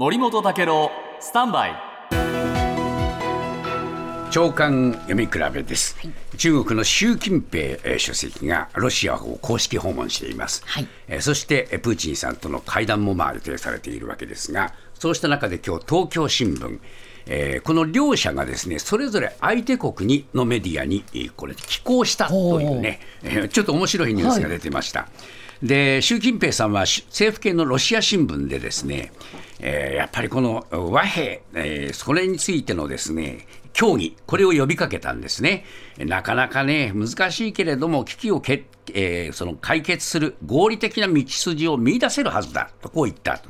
森本武郎スタンバイ。長官読み比べです、中国の習近平えー主席がロシアを公式訪問しています、はい。えーそしてえープーチンさんとの会談もまあ予定されているわけですがそうした中で今日東京新聞えーこの両者がですねそれぞれ相手国にのメディアにえーこれ寄稿したというね、えーちょっと面白いニュースが出てました。で習近平さんは政府系のロシア新聞でですね、えーやっぱりこの和平、えーそれについてのですね協議、これを呼びかけたんですね。なかなかね、難しいけれども、危機をけ、えーその解決する合理的な道筋を見出せるはずだとこう言った。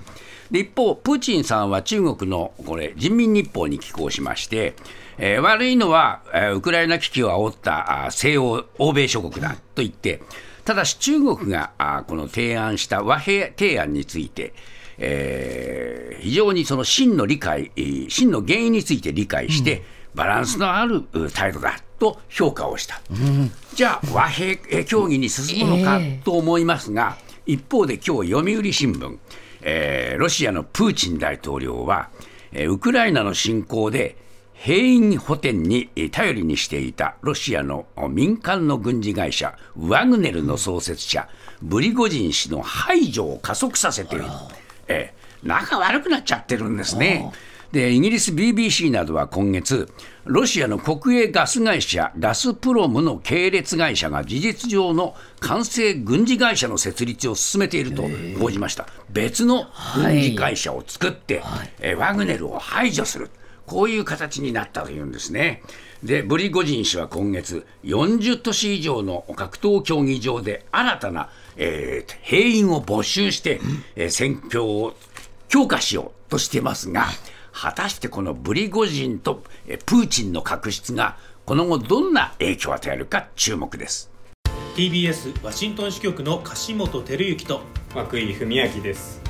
で一方、プーチンさんは中国のこれ人民日報に寄稿しまして、えー悪いのは、えーウクライナ危機を煽った西欧、欧米諸国だと言って、ただし中国があこの提案した和平提案について、えー非常にその真の理解、えー真の原因について理解して、バランスのあるう態度だと評価をした。じゃあ和平えー協議に進むのかええと思いますが、一方で今日読売新聞、えーロシアのプーチン大統領は、えーウクライナの侵攻で兵員補填にえー頼りにしていたロシアのお民間の軍事会社ワグネルの創設者ブリゴジン氏の排除を加速させている、えー仲悪くなっちゃってるんですね。でイギリス BBC などは今月、ロシアの国営ガス会社、ガスプロムの系列会社が事実上の完成軍事会社の設立を進めていると報じました、別の軍事会社を作って、えワグネルを排除する、こういう形になったというんですね。でブリゴジン氏は今月、40都市以上の格闘競技場で新たな、えー兵員を募集して、えー戦況を強化しようとしてますが、果たしてこのブリゴジンとえプーチンの確執が今後どんな影響を与えるか注目です。TBS ワシントン支局の樫本照之と涌井文明です